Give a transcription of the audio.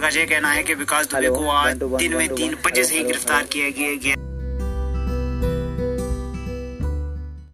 का यह कहना है कि विकास दुबे को आज दिन में तीन बजे से ही गिरफ़्तार किया गया